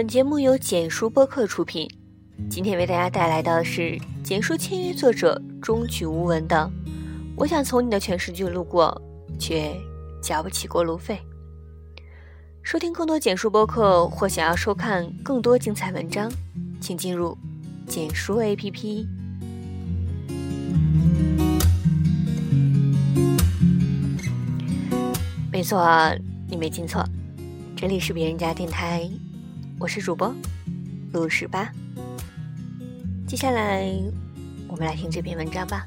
本节目由简书播客出品。今天为大家带来的是简书签约作者中曲无闻的《我想从你的全世界路过，却交不起过路费》。收听更多简书播客或想要收看更多精彩文章，请进入简书 APP。没错，你没听错，这里是别人家电台。我是主播陆十八，接下来我们来听这篇文章吧。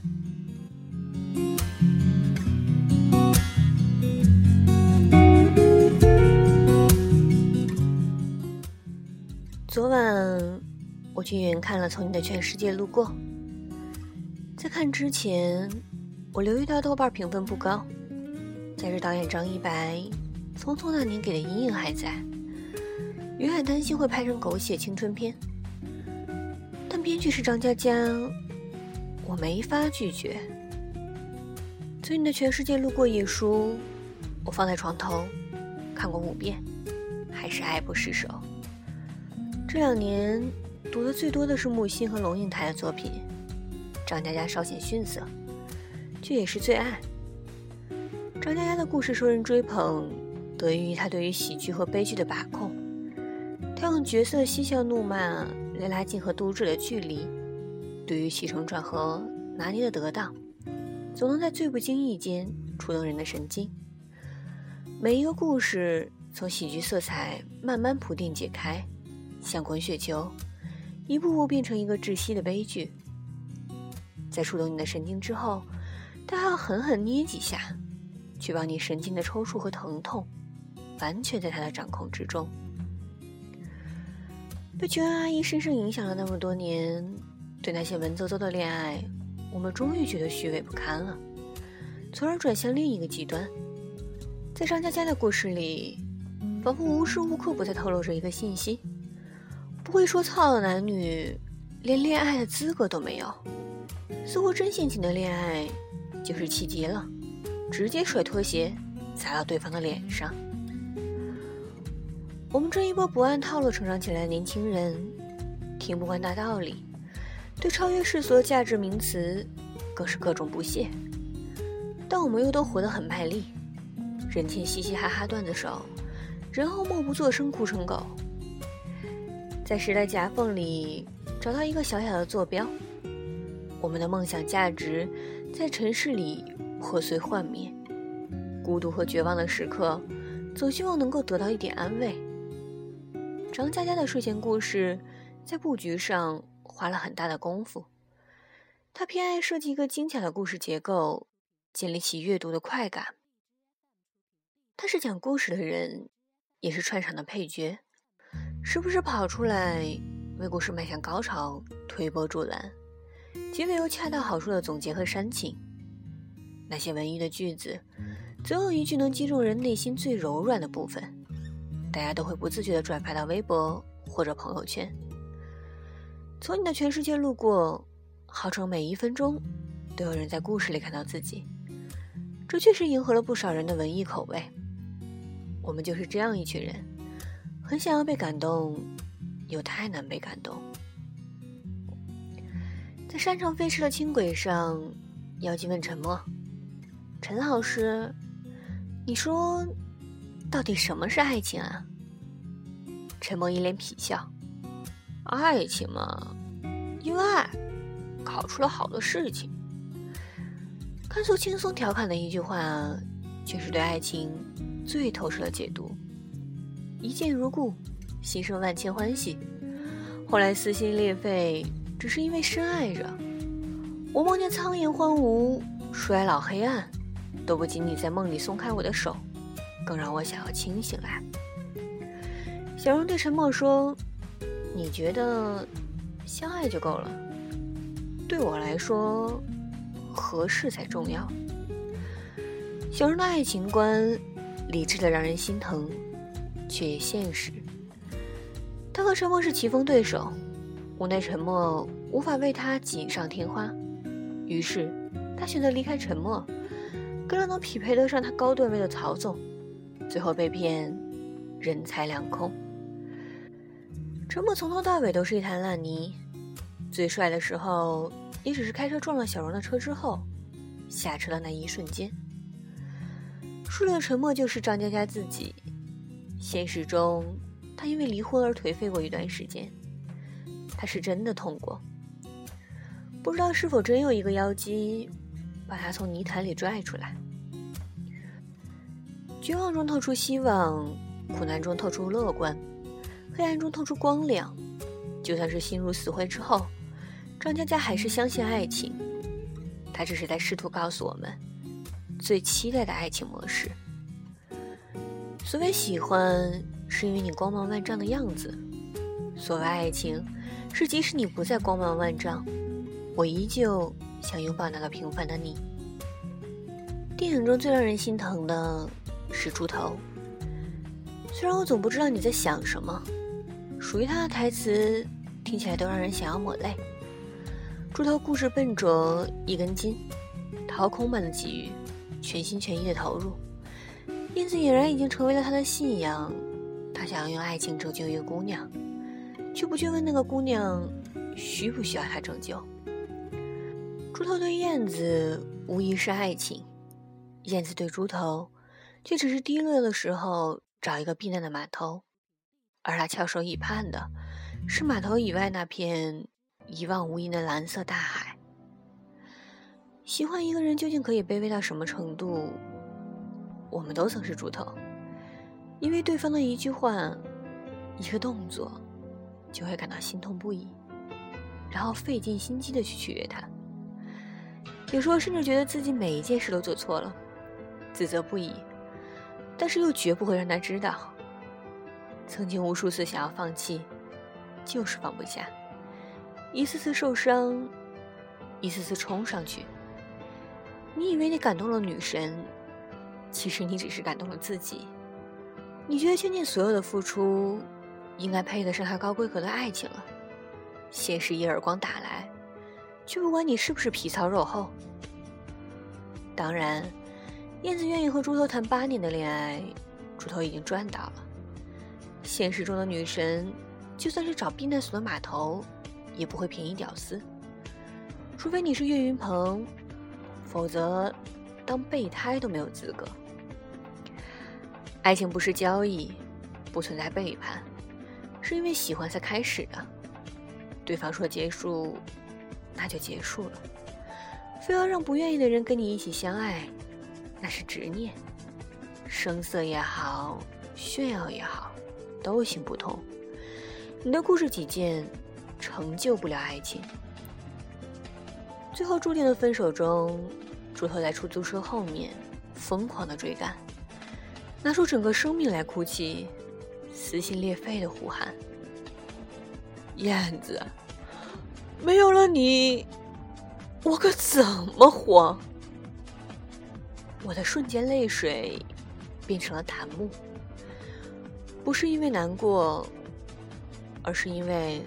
昨晚我去影院看了《从你的全世界路过》，在看之前，我留意到豆瓣评分不高，加之导演张一白《匆匆那年》给的阴影还在。云海担心会拍成狗血青春片，但编剧是张嘉佳，我没法拒绝。从你的全世界路过一书，我放在床头，看过五遍，还是爱不释手。这两年读的最多的是木心和龙应台的作品，张嘉佳稍显逊色，却也是最爱。张嘉佳的故事受人追捧，得益于他对于喜剧和悲剧的把控。他用角色嬉笑怒骂来拉近和读者的距离，对于起承转合拿捏的得当，总能在最不经意间触动人的神经。每一个故事从喜剧色彩慢慢铺垫解开，像滚雪球，一步步变成一个窒息的悲剧。在触动你的神经之后，他还要狠狠捏几下，确保你神经的抽搐和疼痛完全在他的掌控之中。被琼恩阿姨深深影响了那么多年，对那些文绉绉的恋爱，我们终于觉得虚伪不堪了，从而转向另一个极端。在张嘉佳的故事里，仿佛无时无刻不在透露着一个信息：不会说操的男女，连恋爱的资格都没有。似乎真性情的恋爱，就是气急了，直接甩拖鞋砸到对方的脸上。我们这一波不按套路成长起来的年轻人，听不惯大道理，对超越世俗的价值名词更是各种不屑。但我们又都活得很卖力，人前嘻嘻哈哈段子手，人后默不作声哭成狗。在时代夹缝里找到一个小小的坐标，我们的梦想价值在尘世里破碎幻灭，孤独和绝望的时刻，总希望能够得到一点安慰。张嘉佳的睡前故事，在布局上花了很大的功夫。他偏爱设计一个精巧的故事结构，建立起阅读的快感。他是讲故事的人，也是串场的配角，时不时跑出来为故事迈向高潮推波助澜，结尾又恰到好处的总结和煽情。那些文艺的句子，总有一句能击中人内心最柔软的部分。大家都会不自觉地转发到微博或者朋友圈。从你的全世界路过，号称每一分钟都有人在故事里看到自己，这确实迎合了不少人的文艺口味。我们就是这样一群人，很想要被感动，又太难被感动。在山城飞驰的轻轨上，妖精问陈默：“陈老师，你说？”到底什么是爱情啊？陈默一脸痞笑：“爱情嘛，因为爱，搞出了好多事情。”看似轻松调侃的一句话，却是对爱情最透彻的解读。一见如故，心生万千欢喜；后来撕心裂肺，只是因为深爱着。我梦见苍颜荒芜、衰老黑暗，都不及你在梦里松开我的手。更让我想要清醒来。小荣对沉默说：“你觉得相爱就够了？对我来说，合适才重要。”小荣的爱情观理智的让人心疼，却也现实。他和沉默是棋逢对手，无奈沉默无法为他锦上添花，于是他选择离开沉默，跟了能匹配得上他高段位的曹总。最后被骗，人财两空。陈默从头到尾都是一滩烂泥，最帅的时候也只是开车撞了小荣的车之后，下车的那一瞬间。输了的沉默就是张佳佳自己。现实中，他因为离婚而颓废过一段时间，他是真的痛过。不知道是否真有一个妖姬，把他从泥潭里拽出来。绝望中透出希望，苦难中透出乐观，黑暗中透出光亮。就算是心如死灰之后，张嘉佳还是相信爱情。他只是在试图告诉我们，最期待的爱情模式。所谓喜欢，是因为你光芒万丈的样子；所谓爱情，是即使你不再光芒万丈，我依旧想拥抱那个平凡的你。电影中最让人心疼的是猪头，虽然我总不知道你在想什么，属于他的台词听起来都让人想要抹泪。猪头故事笨拙，一根筋，掏空般的给予，全心全意的投入。燕子俨然已经成为了他的信仰，他想要用爱情拯救一个姑娘，却不去问那个姑娘需不需要他拯救。猪头对燕子无疑是爱情，燕子对猪头却只是低落的时候找一个避难的码头，而他翘首以盼的是码头以外那片一望无垠的蓝色大海。喜欢一个人究竟可以卑微到什么程度？我们都曾是猪头，因为对方的一句话、一个动作，就会感到心痛不已，然后费尽心机的去取悦他。有时候甚至觉得自己每一件事都做错了，自责不已，但是又绝不会让他知道。曾经无数次想要放弃，就是放不下，一次次受伤，一次次冲上去。你以为你感动了女神？其实你只是感动了自己，你觉得倾尽所有的付出，应该配得上他高规格的爱情了。现实一耳光打来，却不管你是不是皮糙肉厚。当然，燕子愿意和猪头谈八年的恋爱，猪头已经赚到了。现实中的女神，就算是找避难所的码头，也不会便宜屌丝。除非你是岳云鹏，否则当备胎都没有资格。爱情不是交易，不存在背叛，是因为喜欢才开始的。对方说结束，那就结束了。非要让不愿意的人跟你一起相爱，那是执念。声色也好，炫耀也好，都行不通。你的故事己见，成就不了爱情。最后注定的分手中，猪头在出租车后面疯狂的追赶。拿出整个生命来哭泣，撕心裂肺的呼喊：“燕子，没有了你，我可怎么活？”我的瞬间泪水变成了檀木，不是因为难过，而是因为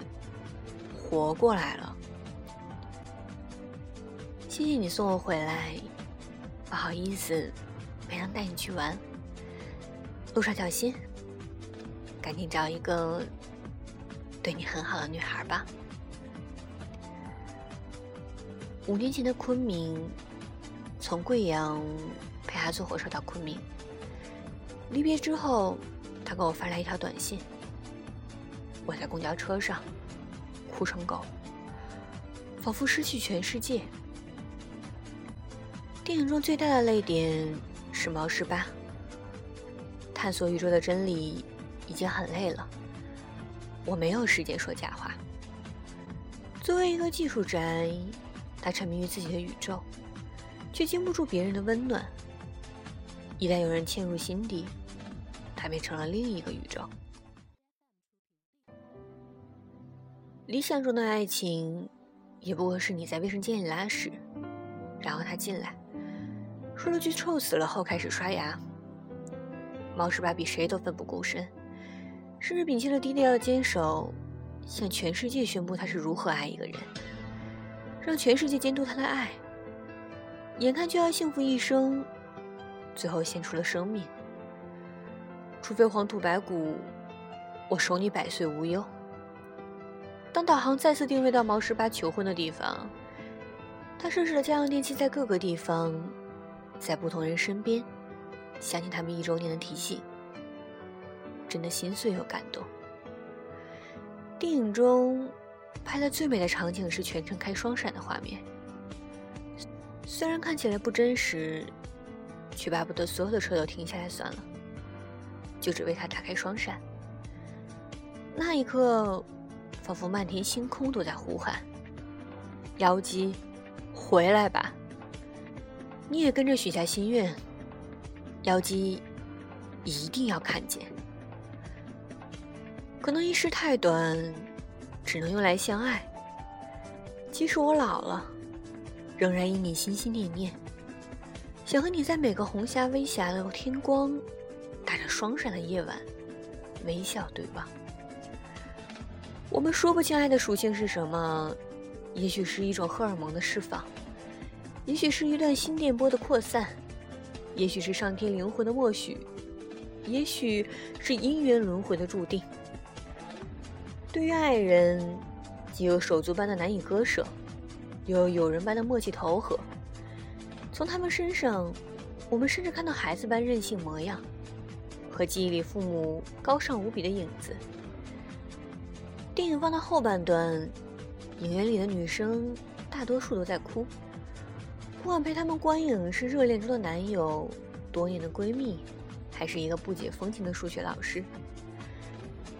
活过来了。谢谢你送我回来，不好意思，没能带你去玩。路上小心，赶紧找一个对你很好的女孩吧。五年前的昆明，从贵阳陪他坐火车到昆明。离别之后，他给我发来一条短信。我在公交车上哭成狗，仿佛失去全世界。电影中最大的泪点是毛十八。探索宇宙的真理已经很累了，我没有时间说假话。作为一个技术宅，他沉迷于自己的宇宙，却经不住别人的温暖。一旦有人嵌入心底，他变成了另一个宇宙。理想中的爱情，也不过是你在卫生间里拉屎，然后他进来，说了句“臭死了”后开始刷牙。毛十八比谁都奋不顾身，甚至摒弃了低调的坚守，向全世界宣布他是如何爱一个人，让全世界监督他的爱。眼看就要幸福一生，最后献出了生命。除非黄土白骨，我守你百岁无忧。当导航再次定位到毛十八求婚的地方，他设置了家用电器在各个地方，在不同人身边，想起他们一周年的提醒，真的心碎又感动。电影中拍的最美的场景是全程开双闪的画面，虽然看起来不真实，却巴不得所有的车都停下来算了，就只为他打开双闪。那一刻，仿佛漫天星空都在呼喊：“妖姬，回来吧！”你也跟着许下心愿，妖姬一定要看见。可能一世太短，只能用来相爱。即使我老了，仍然因你心心念念，想和你在每个红霞微霞的天光、打着双闪的夜晚，微笑对望。我们说不清爱的属性是什么，也许是一种荷尔蒙的释放，也许是一段心电波的扩散，也许是上天灵魂的默许，也许是姻缘轮回的注定。对于爱人，既有手足般的难以割舍，又有友人般的默契投合。从他们身上，我们甚至看到孩子般任性模样，和记忆里父母高尚无比的影子。电影放到后半段，影院里的女生大多数都在哭，不管陪他们观影是热恋中的男友、多年的闺蜜，还是一个不解风情的数学老师。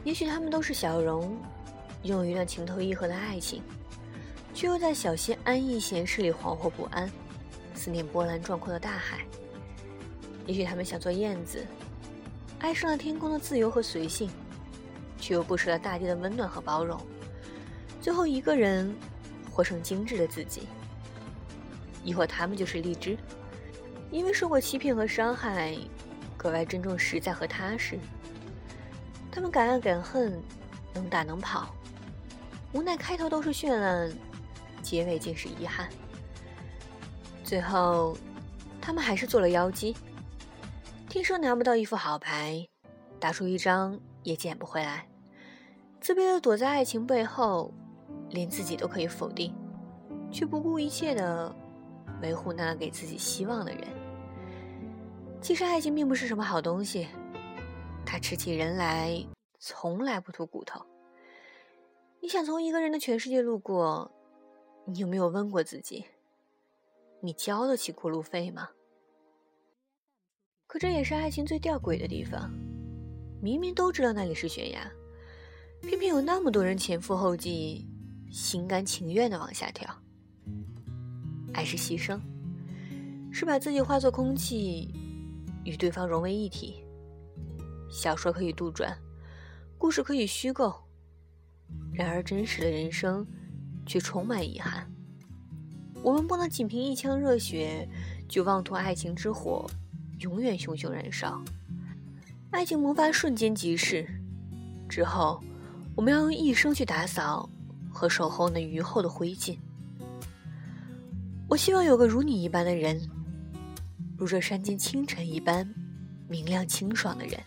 也许他们都是小荣，拥有一段情投意合的爱情，却又在小溪安逸闲适里惶惑不安，思念波澜壮阔的大海。也许他们想做燕子，爱上了天空的自由和随性，却又不舍了大地的温暖和包容，最后一个人活成精致的自己。亦或他们就是荔枝，因为受过欺骗和伤害，格外珍重实在和踏实。他们敢爱敢恨，能打能跑，无奈开头都是绚烂，结尾竟是遗憾。最后，他们还是做了妖姬。听说拿不到一副好牌，打出一张也捡不回来，自卑的躲在爱情背后，连自己都可以否定，却不顾一切的维护那个给自己希望的人。其实，爱情并不是什么好东西。他吃起人来从来不吐骨头。你想从一个人的全世界路过，你有没有问过自己：你交得起过路费吗？可这也是爱情最吊诡的地方。明明都知道那里是悬崖，偏偏有那么多人前赴后继，心甘情愿的往下跳。爱是牺牲，是把自己化作空气，与对方融为一体。小说可以杜撰，故事可以虚构，然而真实的人生却充满遗憾。我们不能仅凭一腔热血就妄图爱情之火永远熊熊燃烧。爱情魔法瞬间即逝，之后我们要用一生去打扫和守候那余后的灰烬。我希望有个如你一般的人，如这山间清晨一般明亮清爽的人。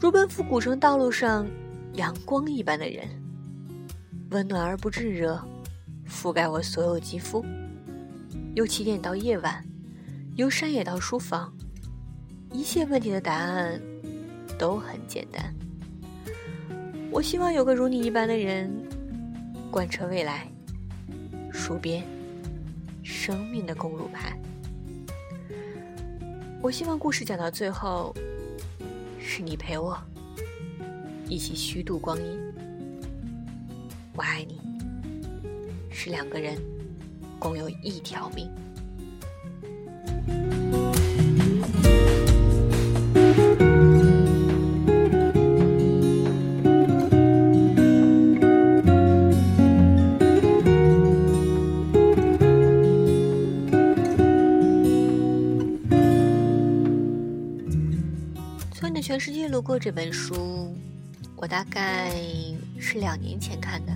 如奔赴古城道路上阳光一般的人，温暖而不炙热，覆盖我所有肌肤。由起点到夜晚，由山野到书房，一切问题的答案都很简单。我希望有个如你一般的人，贯彻未来，数遍生命的公路牌。我希望故事讲到最后。是你陪我一起虚度光阴，我爱你，是两个人共有一条命。从你的全世界路过这本书，我大概是两年前看的，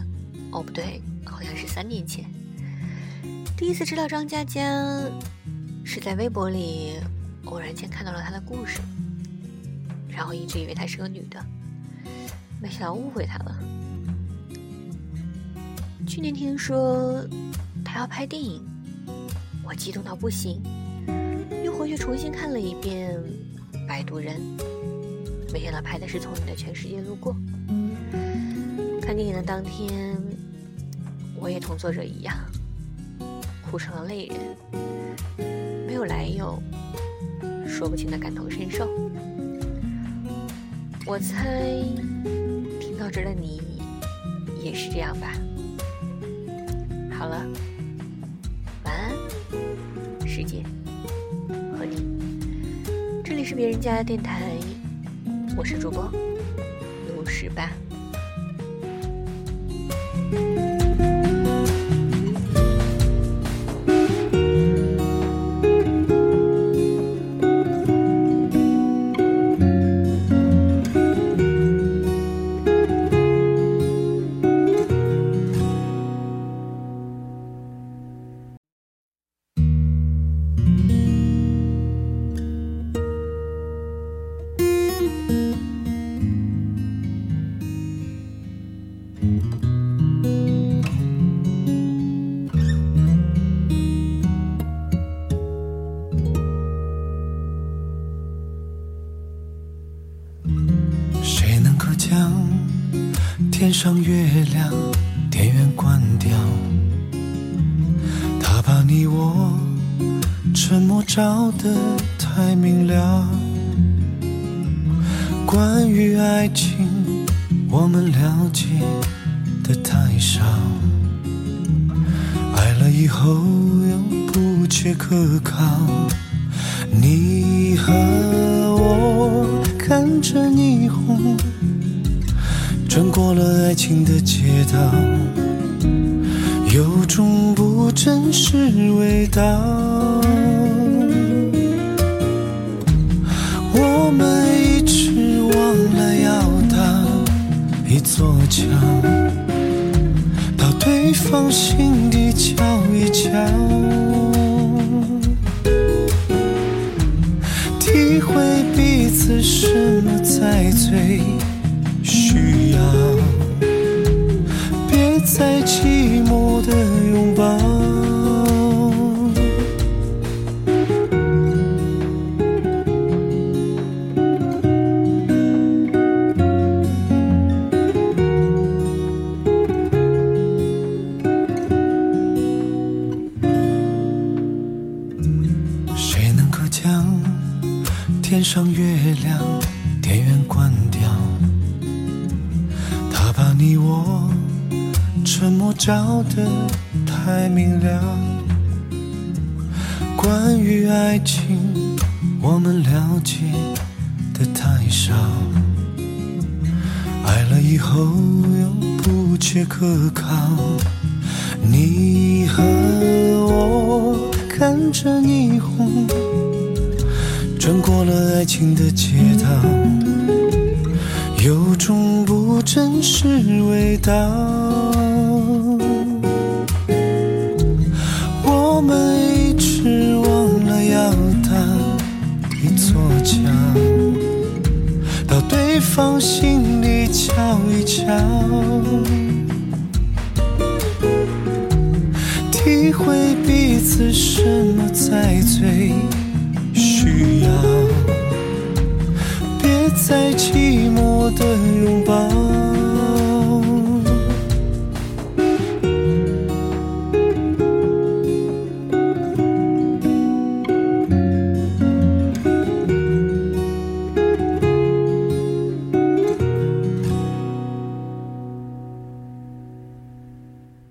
哦不对，好像是三年前。第一次知道张嘉佳，是在微博里偶然间看到了她的故事，然后一直以为她是个女的，没想到误会她了。去年听说他要拍电影，我激动到不行，又回去重新看了一遍《摆渡人》，没想到拍的是从你的全世界路过。看电影的当天，我也同作者一样，哭成了泪人，没有来由，说不清的感同身受。我猜，听到这儿的你也是这样吧。好了，晚安，世界和你。这里是别人家的电台，我是主播陆十八。上月亮，电源关掉，他把你我沉默照得太明了。关于爱情，我们了解的太少，爱了以后又不切可靠。你和我看着霓虹。穿过了爱情的街道，有种不真实味道。我们一直忘了要搭一座桥，到对方心底瞧一瞧，体会彼此什么在最。关于爱情我们了解的太少，爱了以后又不切可靠。你和我看着霓虹，穿过了爱情的街道。有种不真实味道，我们放心里瞧一瞧体会彼此什么才最需要。别再寂寞的拥抱。